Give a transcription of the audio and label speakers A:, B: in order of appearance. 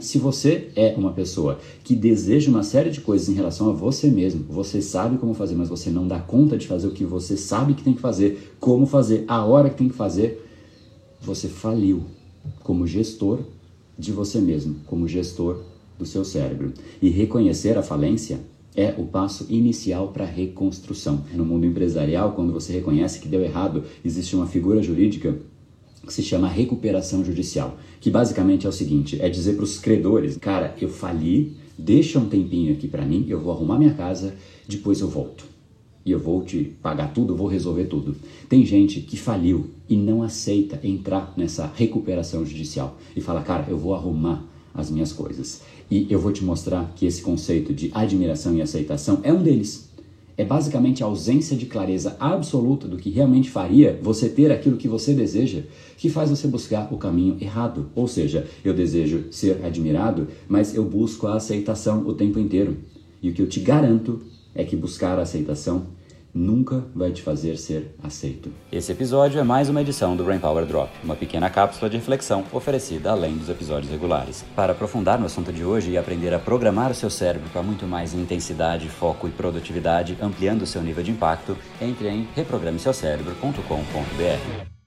A: Se você é uma pessoa que deseja uma série de coisas em relação a você mesmo, você sabe como fazer, mas você não dá conta de fazer o que você sabe que tem que fazer, como fazer, a hora que tem que fazer, você faliu como gestor de você mesmo, como gestor do seu cérebro. E reconhecer a falência é o passo inicial para a reconstrução. No mundo empresarial, quando você reconhece que deu errado, existe uma figura jurídica que se chama recuperação judicial, que basicamente é o seguinte: é dizer para os credores, cara, eu fali, deixa um tempinho aqui para mim, eu vou arrumar minha casa, depois eu volto. E eu vou te pagar tudo, vou resolver tudo. Tem gente que faliu e não aceita entrar nessa recuperação judicial e fala, cara, eu vou arrumar as minhas coisas. E eu vou te mostrar que esse conceito de admiração e aceitação é um deles é basicamente a ausência de clareza absoluta do que realmente faria você ter aquilo que você deseja, que faz você buscar o caminho errado. Ou seja, eu desejo ser admirado, mas eu busco a aceitação o tempo inteiro. E o que eu te garanto é que buscar a aceitação nunca vai te fazer ser aceito.
B: Esse episódio é mais uma edição do Brain Power Drop, uma pequena cápsula de reflexão oferecida além dos episódios regulares. Para aprofundar no assunto de hoje e aprender a programar o seu cérebro para muito mais intensidade, foco e produtividade, ampliando o seu nível de impacto, entre em reprogrameseucerebro.com.br.